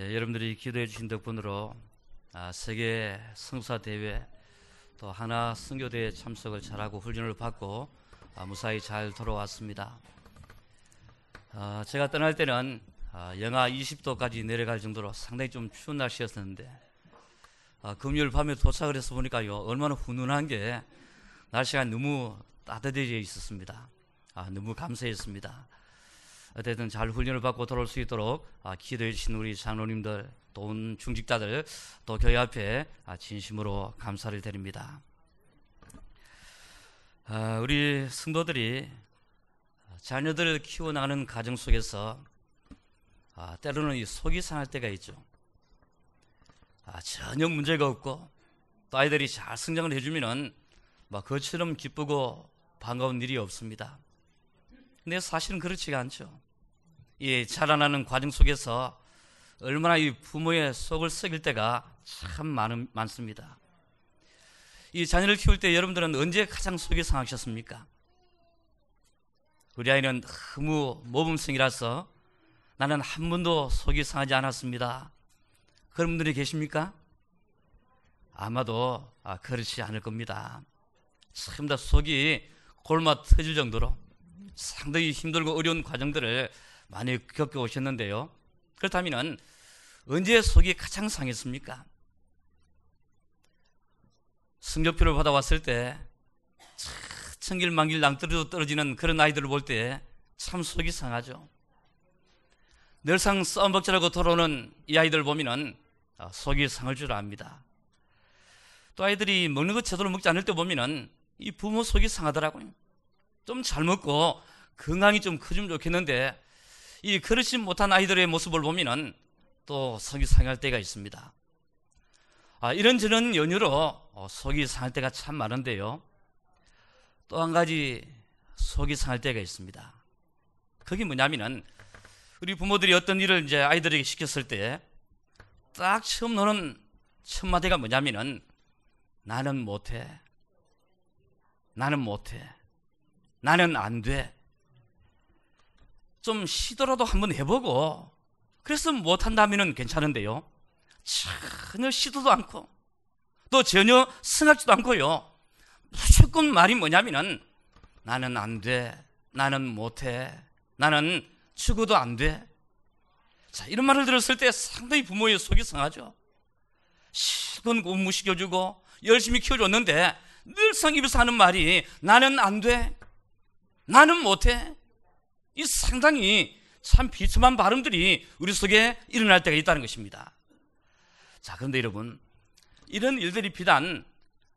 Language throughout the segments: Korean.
예, 여러분들이 기도해 주신 덕분으로 아, 세계 성사 대회 또 하나 선교대회 참석을 잘하고 훈련을 받고 아, 무사히 잘 돌아왔습니다. 아, 제가 떠날 때는 아, 영하 20도까지 내려갈 정도로 상당히 좀 추운 날씨였었는데 아, 금요일 밤에 도착을 해서 보니까요 얼마나 훈훈한 게 날씨가 너무 따뜻해져 있었습니다. 아, 너무 감사했습니다. 어쨌든 잘 훈련을 받고 돌아올 수 있도록 아, 기도해 주신 우리 장로님들 또온 중직자들 또 교회 앞에 아, 진심으로 감사를 드립니다. 아, 우리 성도들이 자녀들을 키워나가는 가정 속에서 아, 때로는 이 속이 상할 때가 있죠. 아, 전혀 문제가 없고 또 아이들이 잘 성장을 해주면은 막 그처럼 기쁘고 반가운 일이 없습니다. 근데 사실은 그렇지가 않죠. 이 자라나는 과정 속에서 얼마나 이 부모의 속을 썩일 때가 참 많은, 많습니다. 이 자녀를 키울 때 여러분들은 언제 가장 속이 상하셨습니까? 우리 아이는 너무 모범생이라서 나는 한 번도 속이 상하지 않았습니다. 그런 분들이 계십니까? 아마도 아, 그렇지 않을 겁니다. 참 다 속이 골마 터질 정도로 상당히 힘들고 어려운 과정들을 많이 겪어오셨는데요. 그렇다면 언제 속이 가장 상했습니까? 성적표를 받아왔을 때 천길만길 낭떠러지로 떨어지는 그런 아이들을 볼 때 참 속이 상하죠. 늘상 썸벅질하고 돌아오는 이 아이들 보면은 아, 속이 상할 줄 압니다. 또 아이들이 먹는 거 제대로 먹지 않을 때 보면은 이 부모 속이 상하더라고요. 좀 잘 먹고 건강이 좀 커지면 좋겠는데 이 그렇지 못한 아이들의 모습을 보면은 또 속이 상할 때가 있습니다. 아, 이런저런 연유로 어, 속이 상할 때가 참 많은데요. 또 한 가지 속이 상할 때가 있습니다. 그게 뭐냐면은 우리 부모들이 어떤 일을 이제 아이들에게 시켰을 때 딱 처음 노는 첫 마디가 뭐냐면은 나는 못해. 나는 못해. 나는 안 돼. 좀 시도라도 한번 해보고 그래서 못한다면 괜찮은데요. 전혀 시도도 않고 또 전혀 생각지도 않고요. 무조건 말이 뭐냐면은 나는 안 돼. 나는 못해. 나는 죽어도 안 돼. 자, 이런 말을 들었을 때 상당히 부모의 속이 상하죠. 실컷 공무시켜주고 열심히 키워줬는데 늘상 입에서 하는 말이 나는 안 돼. 나는 못해. 이 상당히 참 비참한 발음들이 우리 속에 일어날 때가 있다는 것입니다. 자, 그런데 여러분, 이런 일들이 비단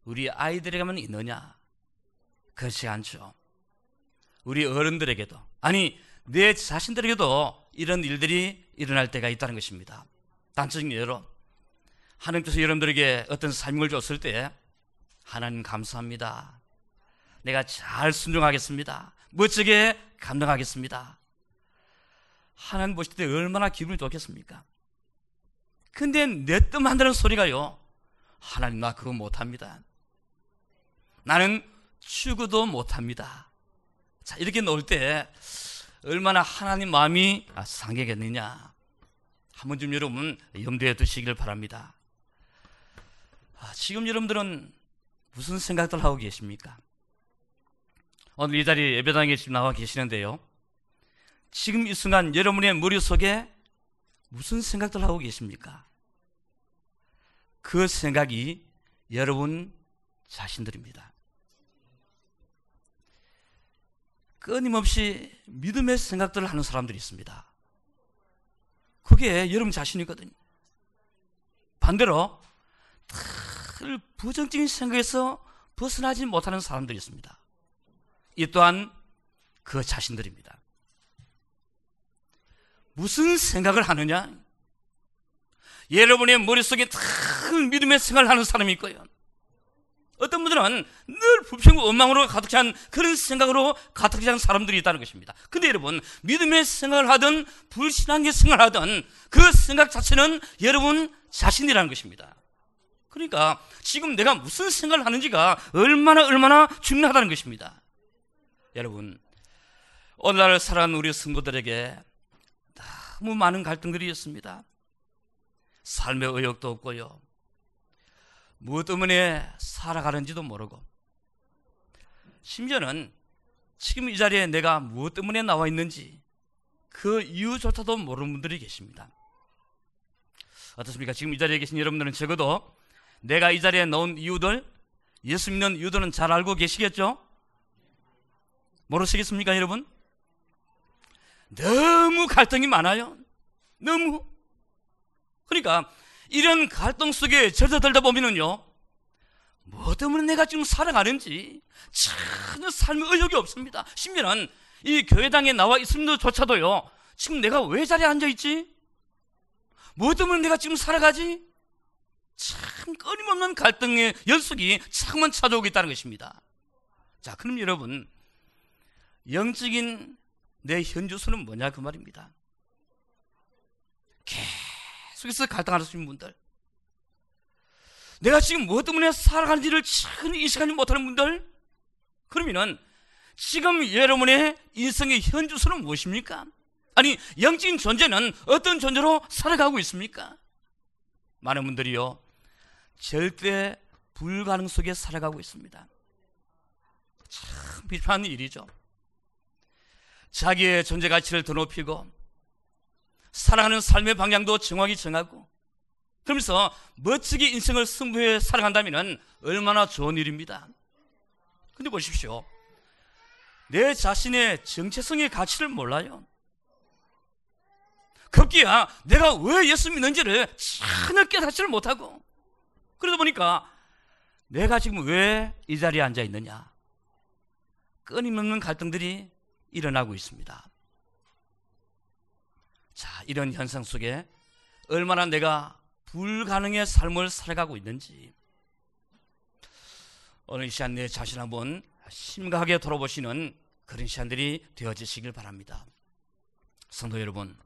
우리 아이들에게만 있느냐? 그렇지 않죠. 우리 어른들에게도, 아니, 내 자신들에게도 이런 일들이 일어날 때가 있다는 것입니다. 단적인 예로, 하나님께서 여러분들에게 어떤 삶을 줬을 때, 하나님 감사합니다. 내가 잘 순종하겠습니다. 멋지게 감당하겠습니다. 하나님 보실 때 얼마나 기분이 좋겠습니까? 근데 내뜸 한다는 소리가요. 하나님 나 그거 못합니다. 나는 죽어도 못합니다. 자 이렇게 놓을 때 얼마나 하나님 마음이 상하겠느냐. 한번좀 여러분 염두에 두시길 바랍니다. 아, 지금 여러분들은 무슨 생각들 하고 계십니까? 오늘 이 자리에 예배당에 지금 나와 계시는데요. 지금 이 순간 여러분의 머릿속에 무슨 생각들 하고 계십니까? 그 생각이 여러분 자신들입니다. 끊임없이 믿음의 생각들을 하는 사람들이 있습니다. 그게 여러분 자신이거든요. 반대로 늘 부정적인 생각에서 벗어나지 못하는 사람들이 있습니다. 이 또한 그 자신들입니다. 무슨 생각을 하느냐? 여러분의 머릿속에 큰 믿음의 생각을 하는 사람이 있고요. 어떤 분들은 늘 불평과 원망으로 가득 찬 그런 생각으로 가득 찬 사람들이 있다는 것입니다. 근데 여러분, 믿음의 생각을 하든 불신앙의 생각을 하든 그 생각 자체는 여러분 자신이라는 것입니다. 그러니까 지금 내가 무슨 생각을 하는지가 얼마나 얼마나 중요하다는 것입니다. 여러분, 오늘날 살아가는 우리 성도들에게 너무 많은 갈등들이 있습니다. 삶의 의욕도 없고요. 무엇 때문에 살아가는지도 모르고 심지어는 지금 이 자리에 내가 무엇 때문에 나와 있는지 그 이유조차도 모르는 분들이 계십니다. 어떻습니까? 지금 이 자리에 계신 여러분들은 적어도 내가 이 자리에 넣은 이유들, 예수 믿는 이유들은 잘 알고 계시겠죠? 모르시겠습니까, 여러분? 너무 갈등이 많아요. 너무. 그러니까 이런 갈등 속에 젖어들다 보면은요, 뭐 때문에 내가 지금 살아가는지 전혀 삶의 의욕이 없습니다. 심지어는 이 교회당에 나와 있음도조차도요, 지금 내가 왜 자리에 앉아있지? 뭐 때문에 내가 지금 살아가지? 참 끊임없는 갈등의 연속이 참은 찾아오고 있다는 것입니다. 자, 그럼 여러분, 영적인 내 현주소는 뭐냐 그 말입니다. 계속해서 갈등하시는 분들, 내가 지금 무엇 때문에 살아가는지를 전혀 인식하지 못하는 분들, 그러면은 지금 여러분의 인생의 현주소는 무엇입니까? 아니, 영적인 존재는 어떤 존재로 살아가고 있습니까? 많은 분들이요, 절대 불가능 속에 살아가고 있습니다. 참 비판한 일이죠. 자기의 존재 가치를 더 높이고, 살아가는 삶의 방향도 정확히 정하고, 그러면서 멋지게 인생을 승부해 살아간다면 얼마나 좋은 일입니다. 근데 보십시오. 내 자신의 정체성의 가치를 몰라요. 급기야 내가 왜 예수 믿는지를 전혀 깨닫지를 못하고 그러다 보니까 내가 지금 왜 이 자리에 앉아 있느냐 끊임없는 갈등들이 일어나고 있습니다. 자, 이런 현상 속에 얼마나 내가 불가능의 삶을 살아가고 있는지 오늘 이 시간 내 자신 한번 심각하게 돌아보시는 그런 시간들이 되어지시길 바랍니다. 성도 여러분,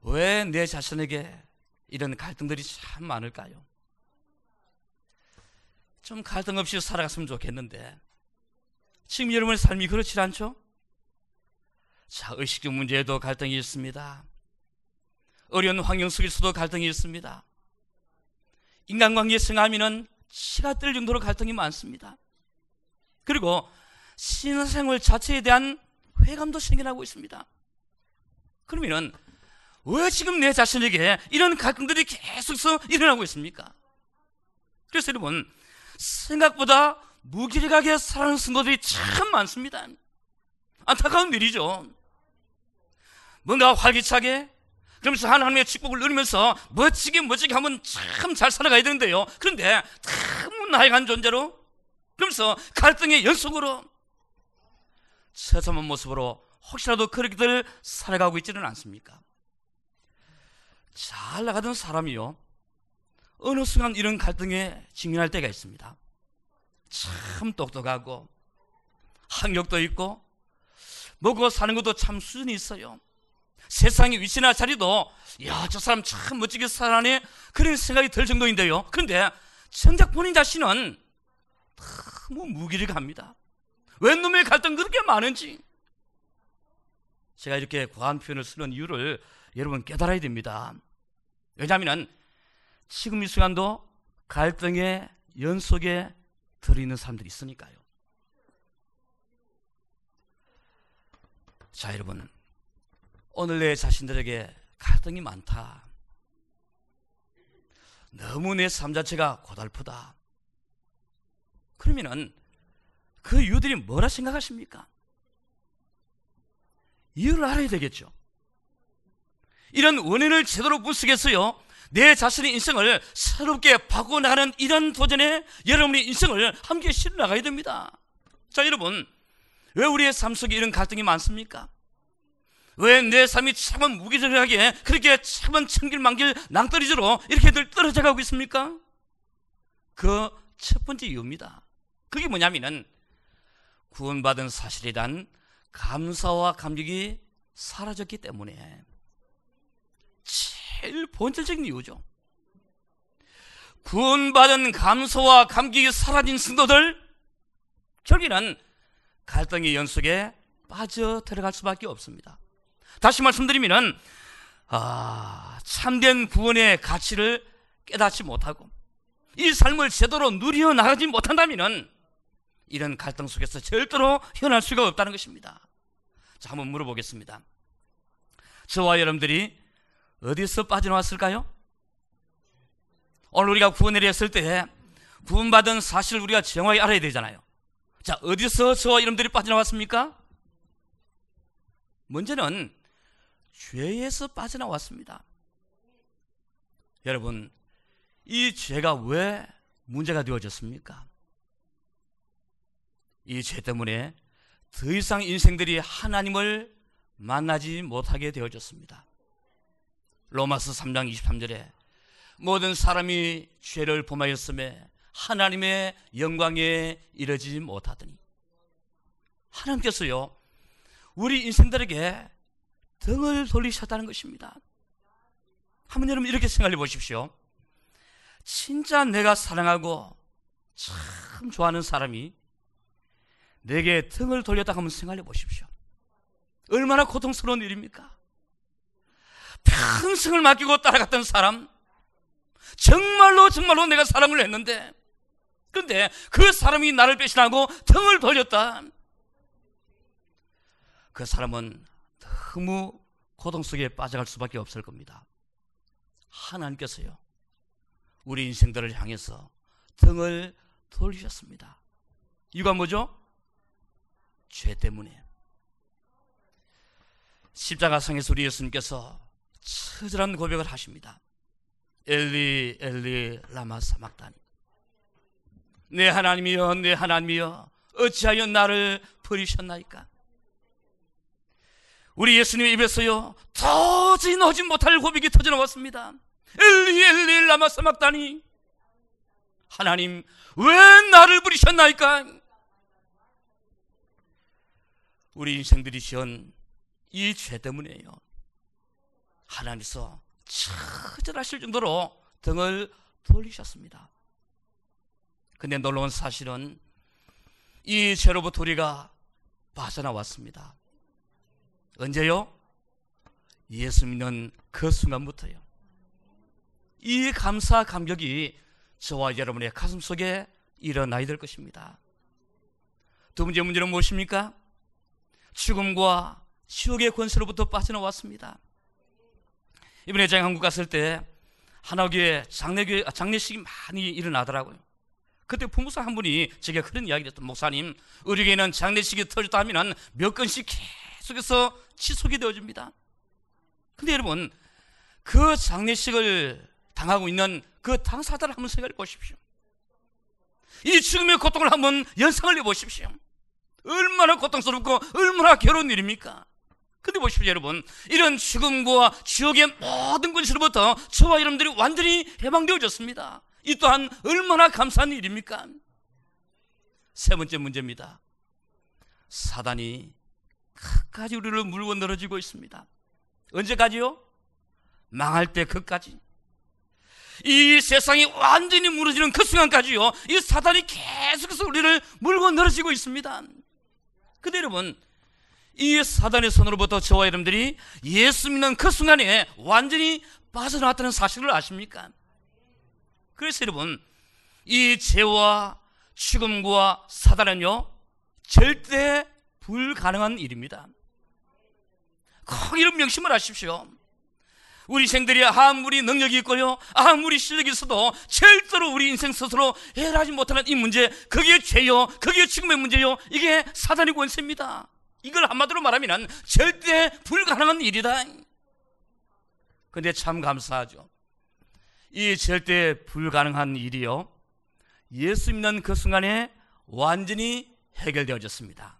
왜 내 자신에게 이런 갈등들이 참 많을까요? 좀 갈등 없이 살아갔으면 좋겠는데 지금 여러분의 삶이 그렇지 않죠? 자, 의식적 문제에도 갈등이 있습니다. 어려운 환경 속에서도 갈등이 있습니다. 인간관계 생하면은 치가 뜰 정도로 갈등이 많습니다. 그리고 신생활 자체에 대한 회감도 생겨나고 있습니다. 그러면은 왜 지금 내 자신에게 이런 갈등들이 계속해서 일어나고 있습니까? 그래서 여러분 생각보다 무기력하게 살아가는 성도들이 참 많습니다. 안타까운 일이죠. 뭔가 활기차게 그러면서 하나님의 축복을 누리면서 멋지게 멋지게 하면 참 잘 살아가야 되는데요. 그런데 너무 나약한 존재로 그러면서 갈등의 연속으로 처참한 모습으로 혹시라도 그렇게들 살아가고 있지는 않습니까? 잘 나가던 사람이요. 어느 순간 이런 갈등에 직면할 때가 있습니다. 참 똑똑하고 학력도 있고 먹고 사는 것도 참 수준이 있어요. 세상의 위치나 자리도 야 저 사람 참 멋지게 살아네 그런 생각이 들 정도인데요. 그런데 정작 본인 자신은 너무 무기력합니다. 웬 놈의 갈등 그렇게 많은지 제가 이렇게 과한 표현을 쓰는 이유를 여러분 깨달아야 됩니다. 왜냐하면 지금 이 순간도 갈등의 연속에 들어있는 사람들이 있으니까요. 자, 여러분. 오늘 내 자신들에게 갈등이 많다. 너무 내 삶 자체가 고달프다. 그러면은 그 이유들이 뭐라 생각하십니까? 이유를 알아야 되겠죠. 이런 원인을 제대로 분석해서요, 내 자신의 인생을 새롭게 바꿔나가는 이런 도전에 여러분의 인생을 함께 실어 나가야 됩니다. 자, 여러분, 왜 우리의 삶 속에 이런 갈등이 많습니까? 왜 내 삶이 참은 무기력하게 그렇게 참은 천길만길 낭떠러지로 이렇게들 떨어져 가고 있습니까? 그 첫 번째 이유입니다. 그게 뭐냐면은 구원받은 사실에 대한 감사와 감격이 사라졌기 때문에 제일 본질적인 이유죠. 구원받은 감사와 감격이 사라진 성도들 결국에는 갈등의 연속에 빠져 들어갈 수밖에 없습니다. 다시 말씀드리면 아, 참된 구원의 가치를 깨닫지 못하고 이 삶을 제대로 누려 나가지 못한다면 이런 갈등 속에서 절대로 현할 수가 없다는 것입니다. 자, 한번 물어보겠습니다. 저와 여러분들이 어디서 빠져나왔을까요? 오늘 우리가 구원을 했을 때 구원받은 사실을 우리가 정확히 알아야 되잖아요. 자, 어디서 저와 여러분들이 빠져나왔습니까? 먼저는 죄에서 빠져나왔습니다. 여러분, 이 죄가 왜 문제가 되어졌습니까? 이 죄 때문에 더 이상 인생들이 하나님을 만나지 못하게 되어졌습니다. 로마서 3장 23절에 모든 사람이 죄를 범하였음에 하나님의 영광에 이르지 못하더니 하나님께서요 우리 인생들에게 등을 돌리셨다는 것입니다. 한번 여러분 이렇게 생각해 보십시오. 진짜 내가 사랑하고 참 좋아하는 사람이 내게 등을 돌렸다 한번 생각해 보십시오. 얼마나 고통스러운 일입니까? 평생을 맡기고 따라갔던 사람, 정말로 정말로 내가 사랑을 했는데, 그런데 그 사람이 나를 배신하고 등을 돌렸다. 그 사람은 너무 고통 속에 빠져갈 수밖에 없을 겁니다. 하나님께서요, 우리 인생들을 향해서 등을 돌리셨습니다. 이유가 뭐죠? 죄 때문에. 십자가상에서 우리 예수님께서 처절한 고백을 하십니다. 엘리 엘리 라마 사막다니 내 하나님이여 내 하나님이여 어찌하여 나를 버리셨나이까 우리 예수님의 입에서요 도저히 나오지 못할 고백이 터져나왔습니다 엘리 엘리 라마 사막다니 하나님 왜 나를 버리셨나이까 우리 인생들이 지은 이 죄 때문에요 하나님께서 처절하실 정도로 등을 돌리셨습니다. 근데 놀라운 사실은 이 죄로부터 우리가 빠져나왔습니다. 언제요? 예수 믿는 그 순간부터요. 이 감사 감격이 저와 여러분의 가슴 속에 일어나야 될 것입니다. 두 번째 문제는 무엇입니까? 죽음과 지옥의 권세로부터 빠져나왔습니다. 이번에 제가 한국 갔을 때 하나교회 장례교회, 아, 장례식이 많이 일어나더라고요. 그때 부모사 한 분이 제게 그런 이야기를 했던 목사님, 교회는 장례식이 터졌다 하면 몇 건씩 계속해서 지속이 되어집니다. 근데 여러분, 그 장례식을 당하고 있는 그 당사자를 한번 생각해 보십시오. 이 죽음의 고통을 한번 연상을 해 보십시오. 얼마나 고통스럽고 얼마나 괴로운 일입니까? 근데 보십시오, 여러분. 이런 죽음과 지옥의 모든 권세로부터 저와 여러분들이 완전히 해방되어졌습니다. 이 또한 얼마나 감사한 일입니까? 세 번째 문제입니다. 사단이 끝까지 우리를 물고 늘어지고 있습니다. 언제까지요? 망할 때 끝까지. 이 세상이 완전히 무너지는 그 순간까지요. 이 사단이 계속해서 우리를 물고 늘어지고 있습니다. 근데 여러분, 이 사단의 손으로부터 저와 여러분들이 예수 믿는 그 순간에 완전히 빠져나왔다는 사실을 아십니까? 그래서 여러분, 이 죄와 죽음과 사단은요, 절대 불가능한 일입니다. 꼭 이런 명심을 하십시오. 우리 생들이 아무리 능력이 있고요, 아무리 실력이 있어도 절대로 우리 인생 스스로 해결하지 못하는 이 문제, 그게 죄요, 그게 죽음의 문제요, 이게 사단의 권세입니다. 이걸 한마디로 말하면 절대 불가능한 일이다. 근데 참 감사하죠. 이 절대 불가능한 일이요. 예수 믿는 그 순간에 완전히 해결되어졌습니다.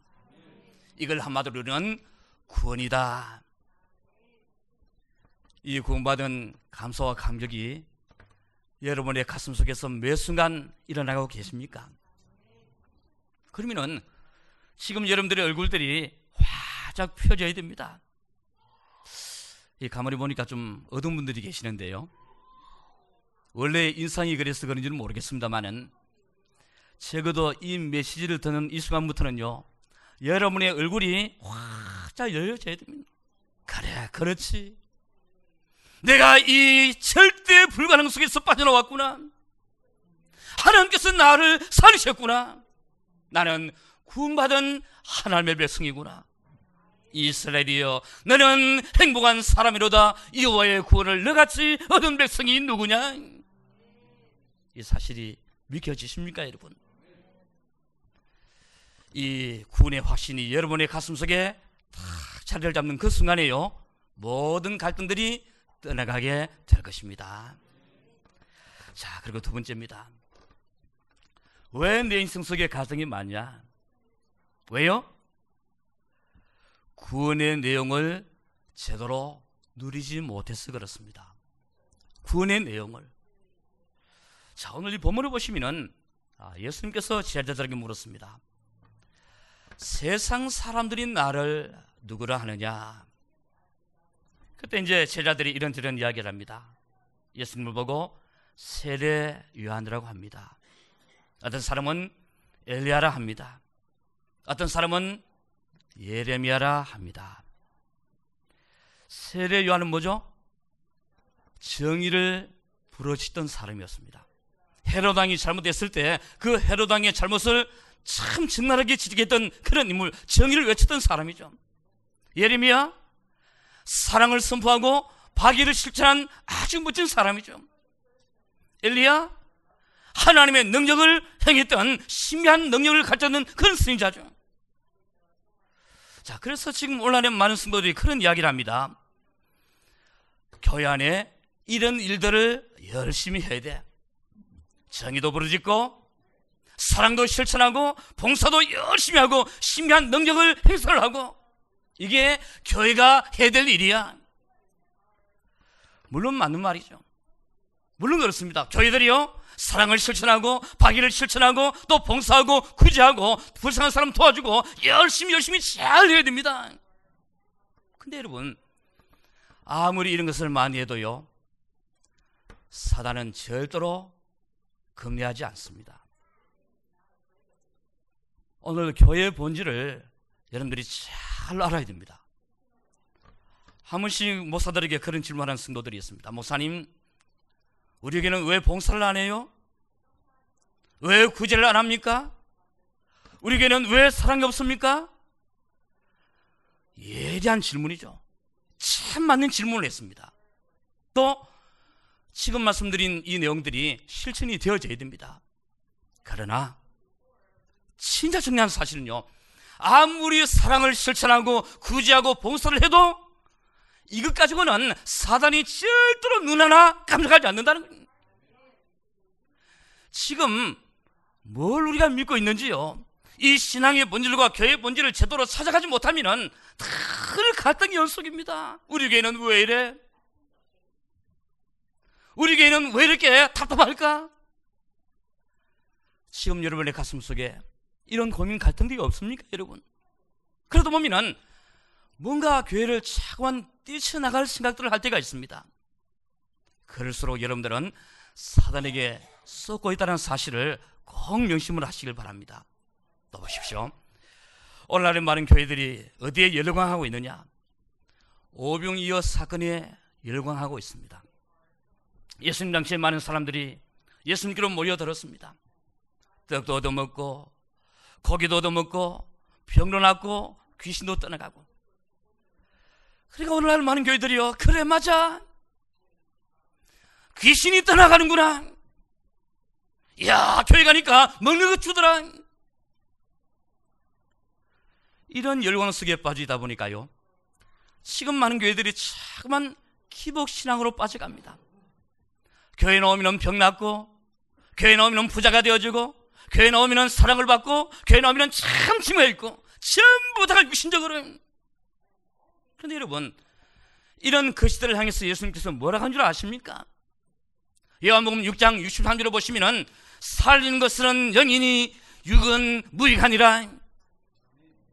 이걸 한마디로는 구원이다. 이 구원받은 감사와 감격이 여러분의 가슴 속에서 매 순간 일어나고 계십니까? 그러면은 지금 여러분들의 얼굴들이 활짝 펴져야 됩니다. 이 가만히 보니까 좀 어두운 분들이 계시는데요. 원래 인상이 그래서 그런지는 모르겠습니다만은 적어도 이 메시지를 듣는 이 순간부터는요. 여러분의 얼굴이 활짝 열려져야 됩니다. 그래, 그렇지. 내가 이 절대 불가능 속에서 빠져나왔구나. 하나님께서 나를 살리셨구나. 나는 구원받은 하나님의 백성이구나. 이스라엘이여 너는 행복한 사람이로다 여호와의 구원을 너같이 얻은 백성이 누구냐 이 사실이 믿겨지십니까 여러분 이 구원의 확신이 여러분의 가슴속에 탁 자리를 잡는 그 순간에요 모든 갈등들이 떠나가게 될 것입니다 자 그리고 두 번째입니다 왜 내 인생 속에 가정이 많냐 왜요? 구원의 내용을 제대로 누리지 못해서 그렇습니다. 구원의 내용을. 자, 오늘 이 본문을 보시면은 아, 예수님께서 제자들에게 물었습니다. 세상 사람들이 나를 누구라 하느냐? 그때 이제 제자들이 이런 저런 이야기를 합니다. 예수님을 보고 세례 요한이라고 합니다. 어떤 사람은 엘리야라 합니다. 어떤 사람은 예레미야라 합니다. 세례 요한은 뭐죠? 정의를 부러치던 사람이었습니다. 헤로당이 잘못했을 때 그 헤로당의 잘못을 참 적나라하게 지적했던 그런 인물, 정의를 외쳤던 사람이죠. 예레미야, 사랑을 선포하고 박의를 실천한 아주 멋진 사람이죠. 엘리야, 하나님의 능력을 행했던 신비한 능력을 가졌는 그런 스님자죠. 자, 그래서 지금 온라인에 많은 성도들이 그런 이야기를 합니다. 교회 안에 이런 일들을 열심히 해야 돼. 정의도 부르짖고, 사랑도 실천하고, 봉사도 열심히 하고, 신비한 능력을 행사를 하고, 이게 교회가 해야 될 일이야. 물론 맞는 말이죠. 물론 그렇습니다. 교회들이요, 사랑을 실천하고 박의를 실천하고 또 봉사하고 구제하고 불쌍한 사람 도와주고 열심히 열심히 잘 해야 됩니다. 근데 여러분 아무리 이런 것을 많이 해도요 사단은 절대로 금리하지 않습니다. 오늘 교회의 본질을 여러분들이 잘 알아야 됩니다. 한 번씩 목사들에게 그런 질문하는 성도들이 있습니다. 목사님, 우리에게는 왜 봉사를 안 해요? 왜 구제를 안 합니까? 우리에게는 왜 사랑이 없습니까? 예리한 질문이죠. 참 맞는 질문을 했습니다. 또 지금 말씀드린 이 내용들이 실천이 되어져야 됩니다. 그러나 진짜 중요한 사실은요. 아무리 사랑을 실천하고 구제하고 봉사를 해도 이것 가지고는 사단이 절대로 눈 하나 감정하지 않는다는 거예요. 지금 뭘 우리가 믿고 있는지요. 이 신앙의 본질과 교회의 본질을 제대로 찾아가지 못하면은 늘 갈등의 연속입니다. 우리 교회는 왜 이래? 우리 교회는 왜 이렇게 답답할까? 지금 여러분의 가슴 속에 이런 고민 갈등들이 없습니까, 여러분? 그래도 보면은 뭔가 교회를 차관 뛰쳐나갈 생각들을 할 때가 있습니다. 그럴수록 여러분들은 사단에게 썩고 있다는 사실을 꼭 명심을 하시길 바랍니다. 또 보십시오. 오늘날의 많은 교회들이 어디에 열광하고 있느냐? 오병이어 사건에 열광하고 있습니다. 예수님 당시에 많은 사람들이 예수님께로 모여들었습니다. 떡도 얻어먹고 고기도 얻어먹고 병도 낫고 귀신도 떠나가고. 그러니까 오늘날 많은 교회들이요 그래 맞아. 귀신이 떠나가는구나. 야 교회 가니까 먹는 거 주더라. 이런 열광 속에 빠지다 보니까요 지금 많은 교회들이 자꾸만 기복 신앙으로 빠져갑니다. 교회 나오면 병 낫고 교회 나오면 부자가 되어지고 교회 나오면 사랑을 받고 교회 나오면 참 칭호 있고 전부 다가 육신적으로 그런데 여러분 이런 거시들을 향해서 예수님께서 뭐라고 한 줄 아십니까? 요한복음 6장 63절을 보시면은 살리는 것은 영이니 육은 무익하니라.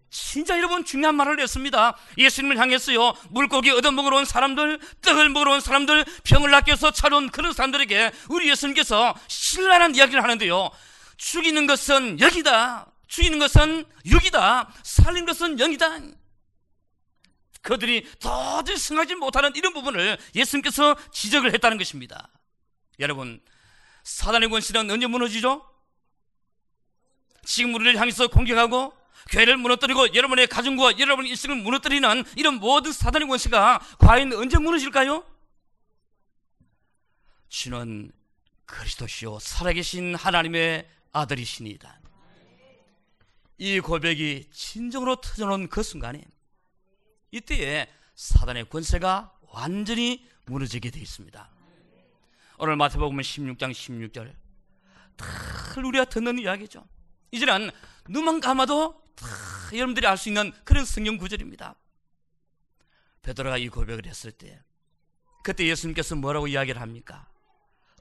진짜 여러분 중요한 말을 했습니다. 예수님을 향해서요 물고기 얻어먹으러 온 사람들, 떡을 먹으러 온 사람들, 병을 낚여서 차려온 그런 사람들에게 우리 예수님께서 신랄한 이야기를 하는데요. 죽이는 것은 영이다. 죽이는 것은 육이다. 살리는 것은 영이다. 그들이 도저히 승하지 못하는 이런 부분을 예수님께서 지적을 했다는 것입니다. 여러분, 사단의 권세는 언제 무너지죠? 지금 우리를 향해서 공격하고 교회를 무너뜨리고 여러분의 가정과 여러분의 일생을 무너뜨리는 이런 모든 사단의 권세가 과연 언제 무너질까요? 주는 그리스도시요 살아계신 하나님의 아들이시니이다. 이 고백이 진정으로 터져놓은 그 순간에 이때에 사단의 권세가 완전히 무너지게 되어 있습니다. 오늘 마태복음 16장 16절 늘 우리가 듣는 이야기죠. 이제는 눈만 감아도 다 여러분들이 알 수 있는 그런 성경 구절입니다. 베드로가 이 고백을 했을 때 그때 예수님께서 뭐라고 이야기를 합니까?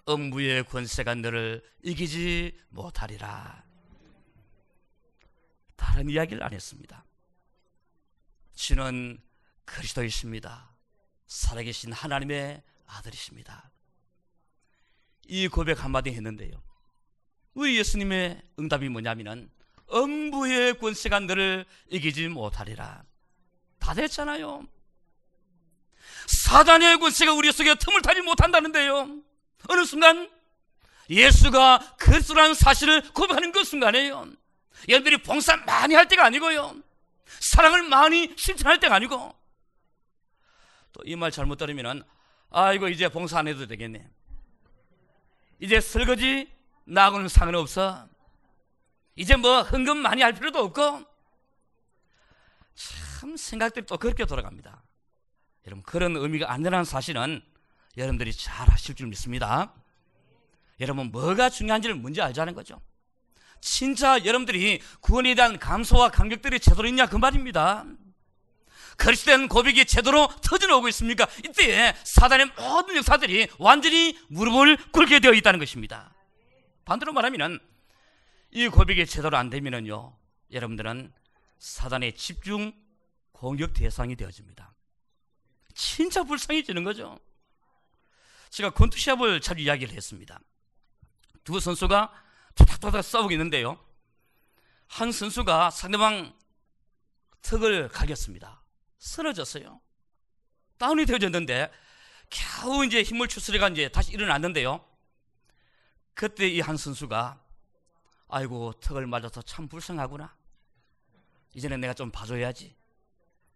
음부의 권세가 너를 이기지 못하리라. 다른 이야기를 안 했습니다. 주는 그리스도이십니다. 살아계신 하나님의 아들이십니다. 이 고백 한마디 했는데요. 우리 예수님의 응답이 뭐냐면은 음부의 권세가 너를 이기지 못하리라. 다 됐잖아요. 사단의 권세가 우리 속에 틈을 타지 못한다는데요. 어느 순간 예수가 그리스도라는 사실을 고백하는 그 순간에요. 여러분들이 봉사 많이 할 때가 아니고요. 사랑을 많이 실천할 때가 아니고 또 이 말 잘못 들으면 아이고 이제 봉사 안 해도 되겠네. 이제 설거지 나하고는 상관없어. 이제 뭐 흥금 많이 할 필요도 없고 참 생각들이 또 그렇게 돌아갑니다. 여러분 그런 의미가 안 되는 사실은 여러분들이 잘 하실 줄 믿습니다. 여러분 뭐가 중요한지를 문제 알자는 거죠. 진짜 여러분들이 구원에 대한 감소와 감격들이 제대로 있냐 그 말입니다. 그리스도인 고백이 제대로 터져나오고 있습니까? 이때 사단의 모든 역사들이 완전히 무릎을 꿇게 되어 있다는 것입니다. 반대로 말하면 이 고백이 제대로 안 되면요, 여러분들은 사단의 집중 공격 대상이 되어집니다. 진짜 불쌍해지는 거죠. 제가 권투 시합을 자주 이야기를 했습니다. 두 선수가 토닥토닥 싸우고 있는데요. 한 선수가 상대방 턱을 갈겼습니다. 쓰러졌어요. 다운이 되어졌는데 겨우 이제 힘을 추스려가 이제 다시 일어났는데요. 그때 이 한 선수가 아이고 턱을 맞아서 참 불쌍하구나. 이제는 내가 좀 봐줘야지.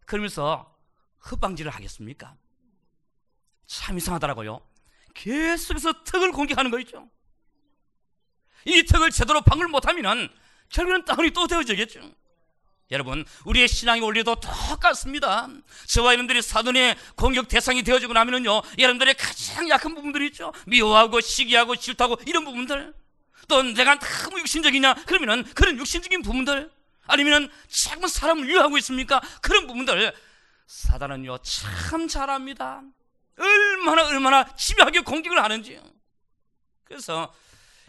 그러면서 헛방지를 하겠습니까? 참 이상하더라고요. 계속해서 턱을 공격하는 거 있죠. 이 턱을 제대로 방을 못하면 결국은 다운이 또 되어지겠죠. 여러분, 우리의 신앙의 원리도 똑같습니다. 저와 여러분들이 사돈의 공격 대상이 되어지고 나면은요, 여러분들의 가장 약한 부분들이 있죠. 미워하고, 시기하고, 질투하고, 이런 부분들. 또 내가 너무 육신적이냐? 그러면은 그런 육신적인 부분들. 아니면은 자꾸 사람을 위하고 있습니까? 그런 부분들. 사단은요, 참 잘합니다. 얼마나, 얼마나 집요하게 공격을 하는지요. 그래서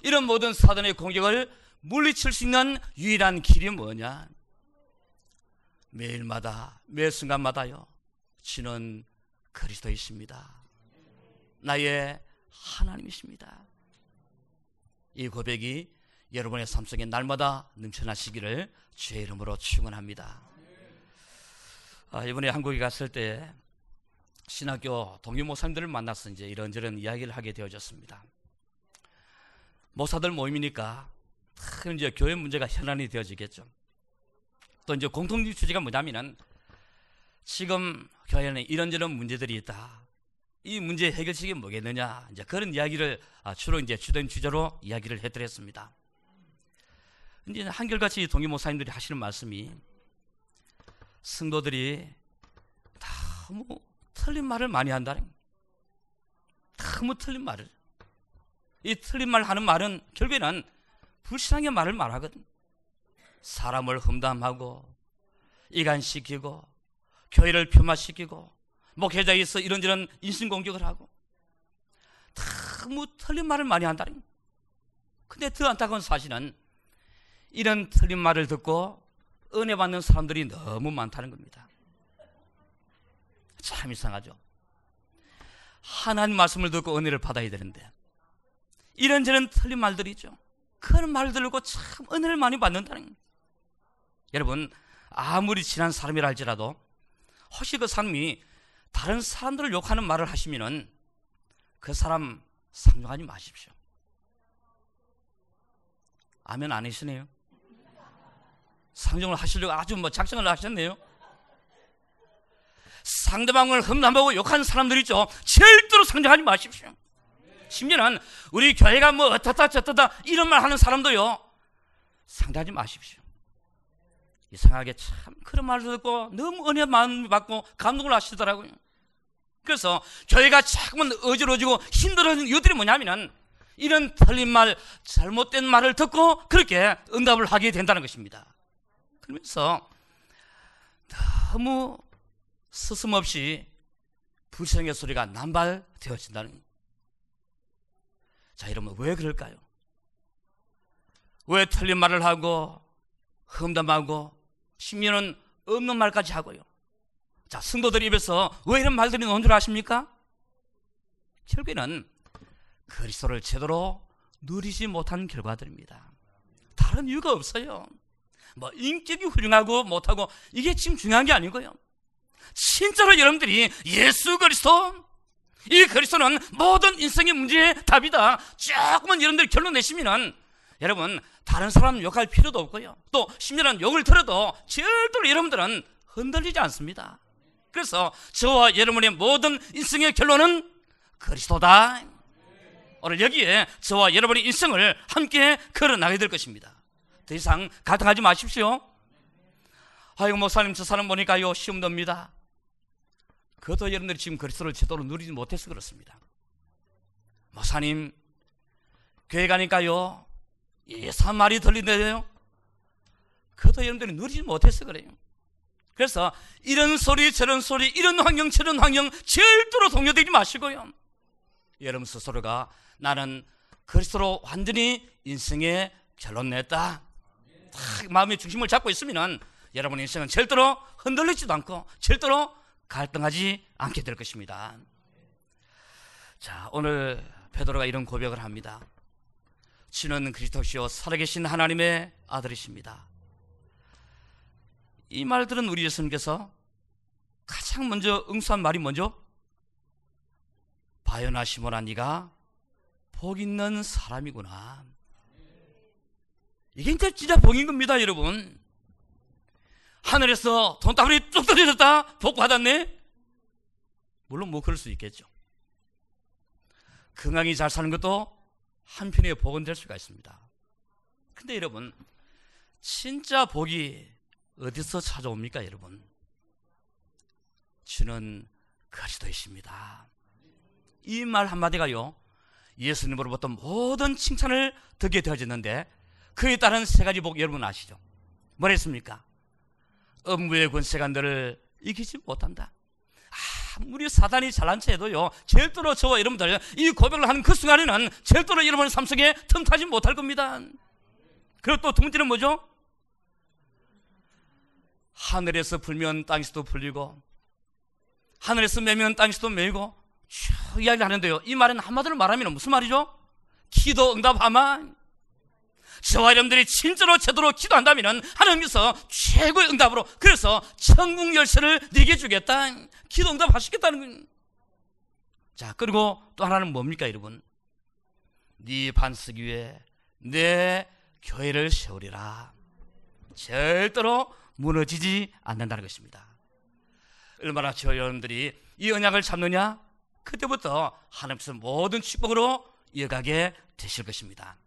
이런 모든 사단의 공격을 물리칠 수 있는 유일한 길이 뭐냐? 매일마다 매 순간마다요. 주는 그리스도이십니다. 나의 하나님이십니다. 이 고백이 여러분의 삶 속에 날마다 넘쳐나시기를 주의 이름으로 축원합니다. 아, 이번에 한국에 갔을 때 신학교 동료 목사님들을 만나서 이제 이런저런 이야기를 하게 되어졌습니다. 목사들 모임이니까 이제 교회 문제가 현안이 되어지겠죠. 또 이제 공통 주제가 뭐냐면은 지금 교회는 이런저런 문제들이 있다. 이 문제 해결책이 뭐겠느냐. 이제 그런 이야기를 아, 주로 이제 주된 주제로 이야기를 해드렸습니다. 이제 한결같이 동기 목사님들이 하시는 말씀이 성도들이 너무 틀린 말을 많이 한다는 너무 틀린 말을 이 틀린 말 하는 말은 결국에는 불신앙의 말을 말하거든. 사람을 험담하고 이간시키고 교회를 폄하시키고 목회자에 서 이런저런 인신공격을 하고 너무 틀린 말을 많이 한다니 근데 더 안타까운 사실은 이런 틀린 말을 듣고 은혜 받는 사람들이 너무 많다는 겁니다. 참 이상하죠. 하나님 말씀을 듣고 은혜를 받아야 되는데 이런저런 틀린 말들이 죠 그런 말을 들고 참 은혜를 많이 받는다는 여러분 아무리 친한 사람이라 할지라도 혹시 그 사람이 다른 사람들을 욕하는 말을 하시면은 그 사람 상종하지 마십시오. 아멘 안 하시네요. 상종을 하시려고 아주 뭐 작정을 하셨네요. 상대방을 험담하고 욕하는 사람들 있죠. 절대로 상종하지 마십시오. 심지어는 우리 교회가 뭐 어떻다 저떻다 이런 말 하는 사람도요. 상대하지 마십시오. 이상하게 참 그런 말을 듣고 너무 은혜 마음 받고 감동을 하시더라고요. 그래서 교회가 자꾸만 어지러지고 힘들어지는 이유들이 뭐냐면은 이런 틀린 말, 잘못된 말을 듣고 그렇게 응답을 하게 된다는 것입니다. 그러면서 너무 스스없이 불성의 소리가 남발되어진다는 자, 여러분 왜 그럴까요? 왜 틀린 말을 하고 험담하고 심지어는 없는 말까지 하고요. 자, 성도들 입에서 왜 이런 말들이 나온 줄 아십니까? 결국에는 그리스도를 제대로 누리지 못한 결과들입니다. 다른 이유가 없어요. 뭐 인격이 훌륭하고 못하고 이게 지금 중요한 게 아니고요. 진짜로 여러분들이 예수 그리스도 이 그리스도는 모든 인생의 문제의 답이다. 조금만 여러분들이 결론 내시면은 여러분 다른 사람 욕할 필요도 없고요. 또 심지어는 욕을 들어도 절대로 여러분들은 흔들리지 않습니다. 그래서 저와 여러분의 모든 인생의 결론은 그리스도다. 오늘 여기에 저와 여러분의 인생을 함께 걸어나가야 될 것입니다. 더 이상 가득하지 마십시오. 아이고 목사님 저 사람 보니까요 시험 듭니다. 그것도 여러분들이 지금 그리스도를 제대로 누리지 못해서 그렇습니다. 목사님 교회 가니까요 예산 말이 들리는데요. 그것도 여러분들이 누리지 못해서 그래요. 그래서 이런 소리 저런 소리 이런 환경 저런 환경 절대로 동요되지 마시고요. 여러분 스스로가 나는 그리스도로 완전히 인생의 결론 냈다. 딱 마음의 중심을 잡고 있으면 여러분의 인생은 절대로 흔들리지도 않고 절대로 갈등하지 않게 될 것입니다. 자, 오늘 베드로가 이런 고백을 합니다. 주는 그리스도시요 살아계신 하나님의 아들이십니다. 이 말들은 우리 예수님께서 가장 먼저 응수한 말이 먼저 바요나 시모나 네가 복 있는 사람이구나. 이게 진짜 복인 겁니다, 여러분. 하늘에서 돈다발이 뚝 떨어졌다? 복 받았네? 물론 뭐 그럴 수 있겠죠. 건강히 잘 사는 것도 한편의 복은 될 수가 있습니다. 근데 여러분, 진짜 복이 어디서 찾아옵니까, 여러분? 주는 그리스도이십니다. 이 말 한마디가요, 예수님으로부터 모든 칭찬을 듣게 되어졌는데, 그에 따른 세 가지 복 여러분 아시죠? 뭐랬습니까? 음부의 권세가 너를 이기지 못한다. 아무리 사단이 잘난 체 해도요, 절대로 저와 여러분들 이 고백을 하는 그 순간에는 절대로 여러분의 삶 속에 틈타지 못할 겁니다. 그리고 또 두 번째는 뭐죠? 하늘에서 불면 땅에서도 불리고, 하늘에서 매면 땅에서도 매고, 쭉 이야기를 하는데요. 이 말은 한마디로 말하면 무슨 말이죠? 기도 응답하마. 저와 여러분들이 진짜로 제대로 기도한다면 하나님께서 최고의 응답으로 그래서 천국 열쇠를 네게 주겠다. 기도 응답 하시겠다는 거예요. 자, 그리고 또 하나는 뭡니까, 여러분? 네 반석 위에 내 교회를 세우리라. 절대로 무너지지 않는다는 것입니다. 얼마나 저 여러분들이 이 언약을 잡느냐? 그때부터 하나님께서 모든 축복으로 이어가게 되실 것입니다.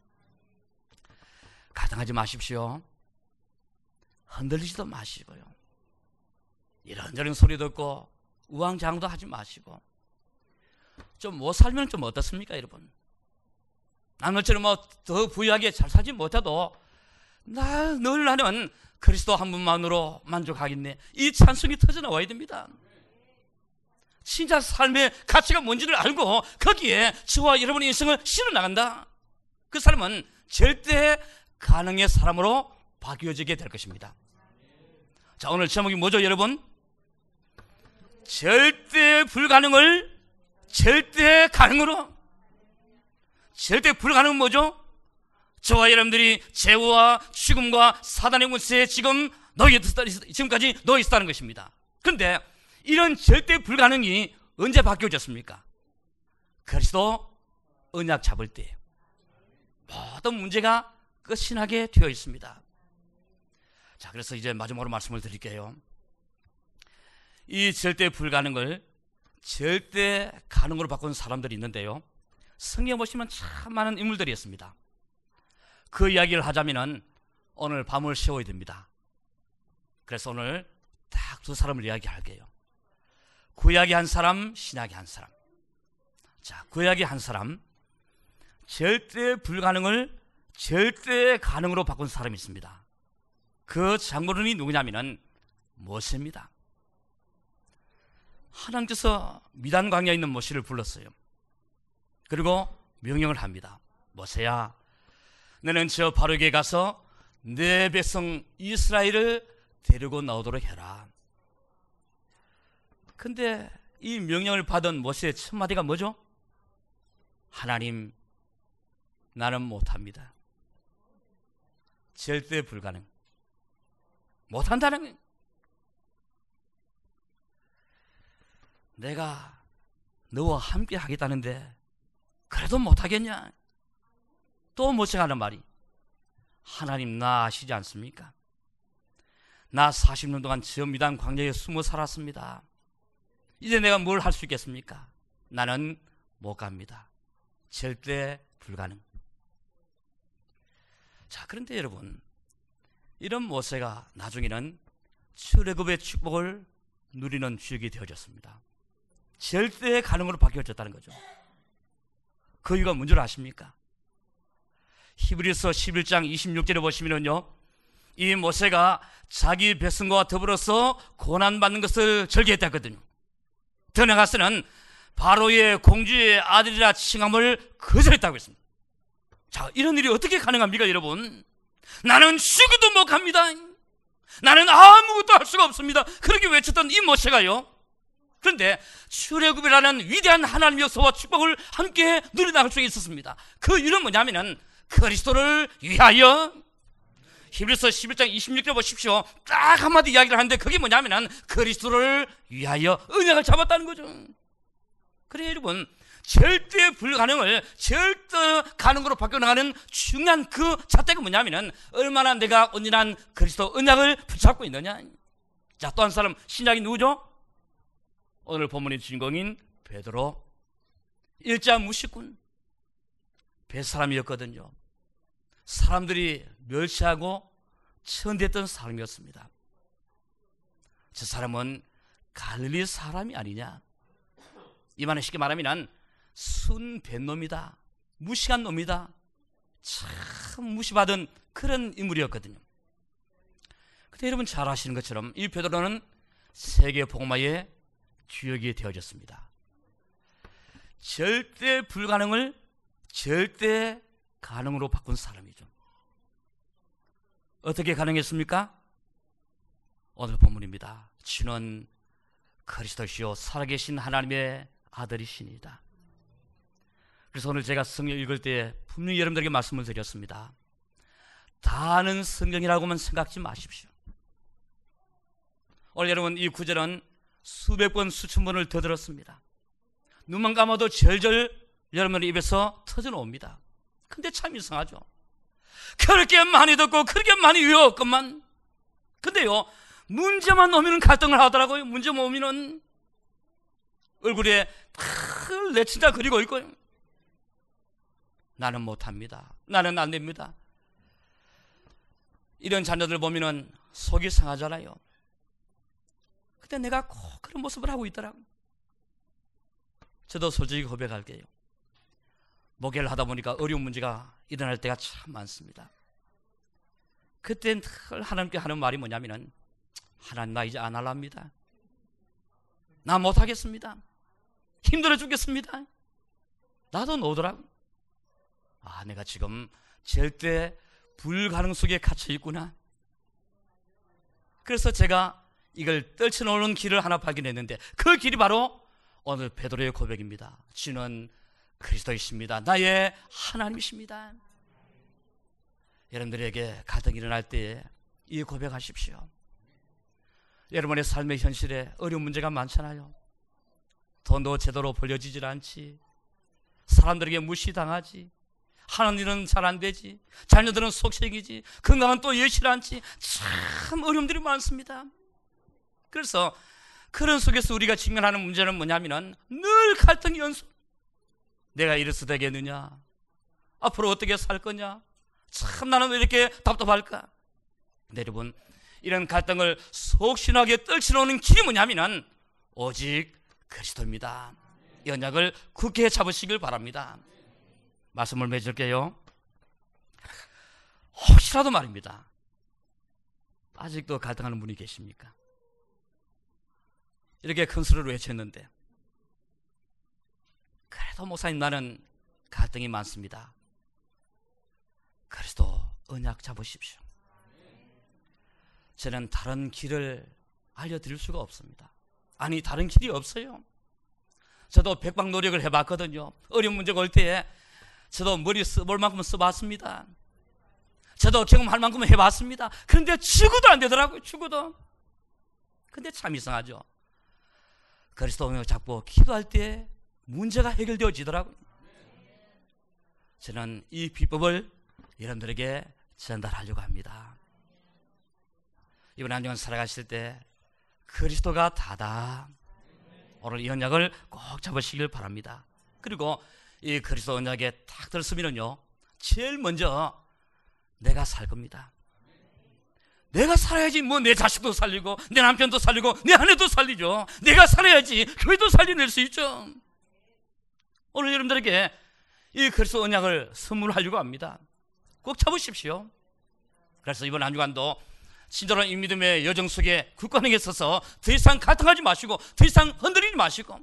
가당하지 마십시오. 흔들리지도 마시고요. 이런저런 소리 듣고 우왕좌왕도 하지 마시고 좀 못 살면 좀 어떻습니까, 여러분? 남들처럼 뭐더 부유하게 잘 살지 못해도 나늘 나는 그리스도 한 분만으로 만족하겠네. 이 찬송이 터져 나와야 됩니다. 진짜 삶의 가치가 뭔지를 알고 거기에 저와 여러분의 인생을 실어 나간다. 그 사람은 절대 가능의 사람으로 바뀌어지게 될 것입니다. 자, 오늘 제목이 뭐죠, 여러분? 절대 불가능을 절대 가능으로. 절대 불가능은 뭐죠? 저와 여러분들이 죄와 죽음과 사단의 권세에 지금 너희 지금까지 놓여 있다는 것입니다. 그런데 이런 절대 불가능이 언제 바뀌어졌습니까? 그리스도 언약 잡을 때 모든 문제가 끝이 나게 되어 있습니다. 자, 그래서 이제 마지막으로 말씀을 드릴게요. 이 절대 불가능을 절대 가능으로 바꾼 사람들이 있는데요. 성경 보시면 참 많은 인물들이 있습니다. 그 이야기를 하자면은 오늘 밤을 세워야 됩니다. 그래서 오늘 딱 두 사람을 이야기할게요. 구약의 한 사람, 신약의 한 사람. 자, 구약의 한 사람, 절대 불가능을 절대 가능으로 바꾼 사람이 있습니다. 그 장본인이 누구냐면은 모세입니다. 하나님께서 미단 광야에 있는 모세를 불렀어요. 그리고 명령을 합니다. 모세야, 너는 저 바로에게 가서 내 백성 이스라엘을 데리고 나오도록 해라. 근데 이 명령을 받은 모세의 첫 마디가 뭐죠? 하나님, 나는 못합니다. 절대 불가능. 못한다는 내가 너와 함께 하겠다는데 그래도 못하겠냐? 또 모세가 하는 말이 하나님 나 아시지 않습니까? 나 40년 동안 저 미단 광야에 숨어 살았습니다. 이제 내가 뭘 할 수 있겠습니까? 나는 못 갑니다. 절대 불가능. 자, 그런데 여러분, 이런 모세가 나중에는 출애굽의 축복을 누리는 주역이 되어졌습니다. 절대 가능으로 바뀌어졌다는 거죠. 그 이유가 뭔지 아십니까? 히브리서 11장 26절에 보시면요. 이 모세가 자기 백성과 더불어서 고난받는 것을 절개했다거든요. 더 나가서는 바로의 공주의 아들이라 칭함을 거절했다고 했습니다. 자, 이런 일이 어떻게 가능합니까, 여러분? 나는 죽어도 못 갑니다. 나는 아무것도 할 수가 없습니다. 그렇게 외쳤던 이 모세가요. 그런데 출애굽이라는 위대한 하나님의 역사와 축복을 함께 누려나갈 수 있었습니다. 그 이유는 뭐냐면은 그리스도를 위하여 히브리서 11장 26절 보십시오. 딱 한마디 이야기를 하는데 그게 뭐냐면은 그리스도를 위하여 은혜를 잡았다는 거죠. 그래 여러분 절대 불가능을 절대 가능으로 바꿔나가는 중요한 그 잣대가 뭐냐면은 얼마나 내가 온전한 그리스도 은약을 붙잡고 있느냐. 자, 또 한 사람 신약이 누구죠? 오늘 본문의 주인공인 베드로 일자 무식군 뱃사람이었거든요. 사람들이 멸시하고 천대했던 사람이었습니다. 저 사람은 갈릴리 사람이 아니냐? 이 말은 쉽게 말하면 순된 놈이다. 무시한 놈이다. 참 무시받은 그런 인물이었거든요. 근데 여러분 잘 아시는 것처럼 이 베드로는 세계 복마의 주역이 되어졌습니다. 절대 불가능을 절대 가능으로 바꾼 사람이죠. 어떻게 가능했습니까? 오늘 본문입니다. 주는 그리스도시요 살아계신 하나님의 아들이시니다. 그래서 오늘 제가 성경 읽을 때 분명히 여러분들에게 말씀을 드렸습니다. 다 아는 성경이라고만 생각지 마십시오. 오늘 여러분 이 구절은 수백 번 수천 번을 더 들었습니다. 눈만 감아도 절절 여러분의 입에서 터져 나옵니다. 근데 참 이상하죠. 그렇게 많이 듣고 그렇게 많이 외웠건만 근데요 문제만 오면 갈등을 하더라고요. 문제만 오면은 얼굴에 내 진짜 그리고 있고요. 나는 못합니다. 나는 안 됩니다. 이런 자녀들 보면은 속이 상하잖아요. 근데 내가 꼭 그런 모습을 하고 있더라고. 저도 솔직히 고백할게요. 목회를 하다 보니까 어려운 문제가 일어날 때가 참 많습니다. 그때 늘 하나님께 하는 말이 뭐냐면은 하나님 나 이제 안 할랍니다. 나 못하겠습니다. 힘들어 죽겠습니다. 나도 노더라고. 아, 내가 지금 절대 불가능 속에 갇혀 있구나. 그래서 제가 이걸 떨쳐놓는 길을 하나 발견했는데 그 길이 바로 오늘 베드로의 고백입니다. 주는 그리스도이십니다. 나의 하나님이십니다. 여러분들에게 갈등이 일어날 때에 이 고백하십시오. 여러분의 삶의 현실에 어려운 문제가 많잖아요. 돈도 제대로 벌려지질 않지. 사람들에게 무시당하지. 하는 일은 잘 안 되지. 자녀들은 속색이지. 건강은 또 여실 않지. 참 어려움들이 많습니다. 그래서 그런 속에서 우리가 직면하는 문제는 뭐냐면은 늘 갈등이 연속. 내가 이래서 되겠느냐? 앞으로 어떻게 살 거냐? 참 나는 왜 이렇게 답답할까? 근데 여러분, 이런 갈등을 속신하게 떨치러오는 길이 뭐냐면은 오직 그리스도입니다. 연약을 굳게 잡으시길 바랍니다. 말씀을 맺을게요. 혹시라도 말입니다. 아직도 갈등하는 분이 계십니까? 이렇게 큰 소리로 외쳤는데 그래도 목사님 나는 갈등이 많습니다. 그리스도 언약 잡으십시오. 저는 다른 길을 알려드릴 수가 없습니다. 아니 다른 길이 없어요. 저도 백방 노력을 해봤거든요. 어려운 문제가 올 때에 저도 머리 써볼 만큼 써봤습니다. 저도 경험할 만큼 해봤습니다. 그런데 죽어도 안 되더라고요. 죽어도. 근데 참 이상하죠. 그리스도 오늘 잡고 기도할 때 문제가 해결되어지더라고요. 저는 이 비법을 여러분들에게 전달하려고 합니다. 이번 한 주간 살아가실 때 그리스도가 다다. 오늘 이 언약을 꼭 잡으시길 바랍니다. 그리고 이 그리스도 언약에 딱 들었으면요. 제일 먼저 내가 살 겁니다. 내가 살아야지 뭐 내 자식도 살리고 내 남편도 살리고 내 아내도 살리죠. 내가 살아야지 교회도 살려낼 수 있죠. 오늘 여러분들에게 이 그리스도 언약을 선물하려고 합니다. 꼭 잡으십시오. 그래서 이번 한 주간도 친절한 이 믿음의 여정 속에 굳건하게 서서 더 이상 갈등하지 마시고 더 이상 흔들리지 마시고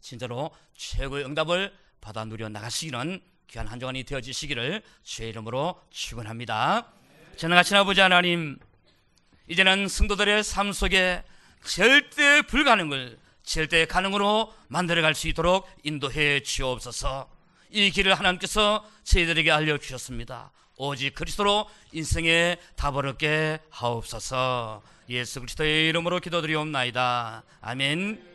진짜로 최고의 응답을 받아 누려 나가시기는 귀한 한 주간이 되어지시기를 주의 이름으로 축원합니다. 전능하신 아버지 하나님 이제는 성도들의 삶 속에 절대 불가능을 절대 가능으로 만들어갈 수 있도록 인도해 주옵소서 이 길을 하나님께서 저희들에게 알려주셨습니다. 오직 그리스도로 인생의 답을 얻게 하옵소서 예수 그리스도의 이름으로 기도드리옵나이다. 아멘.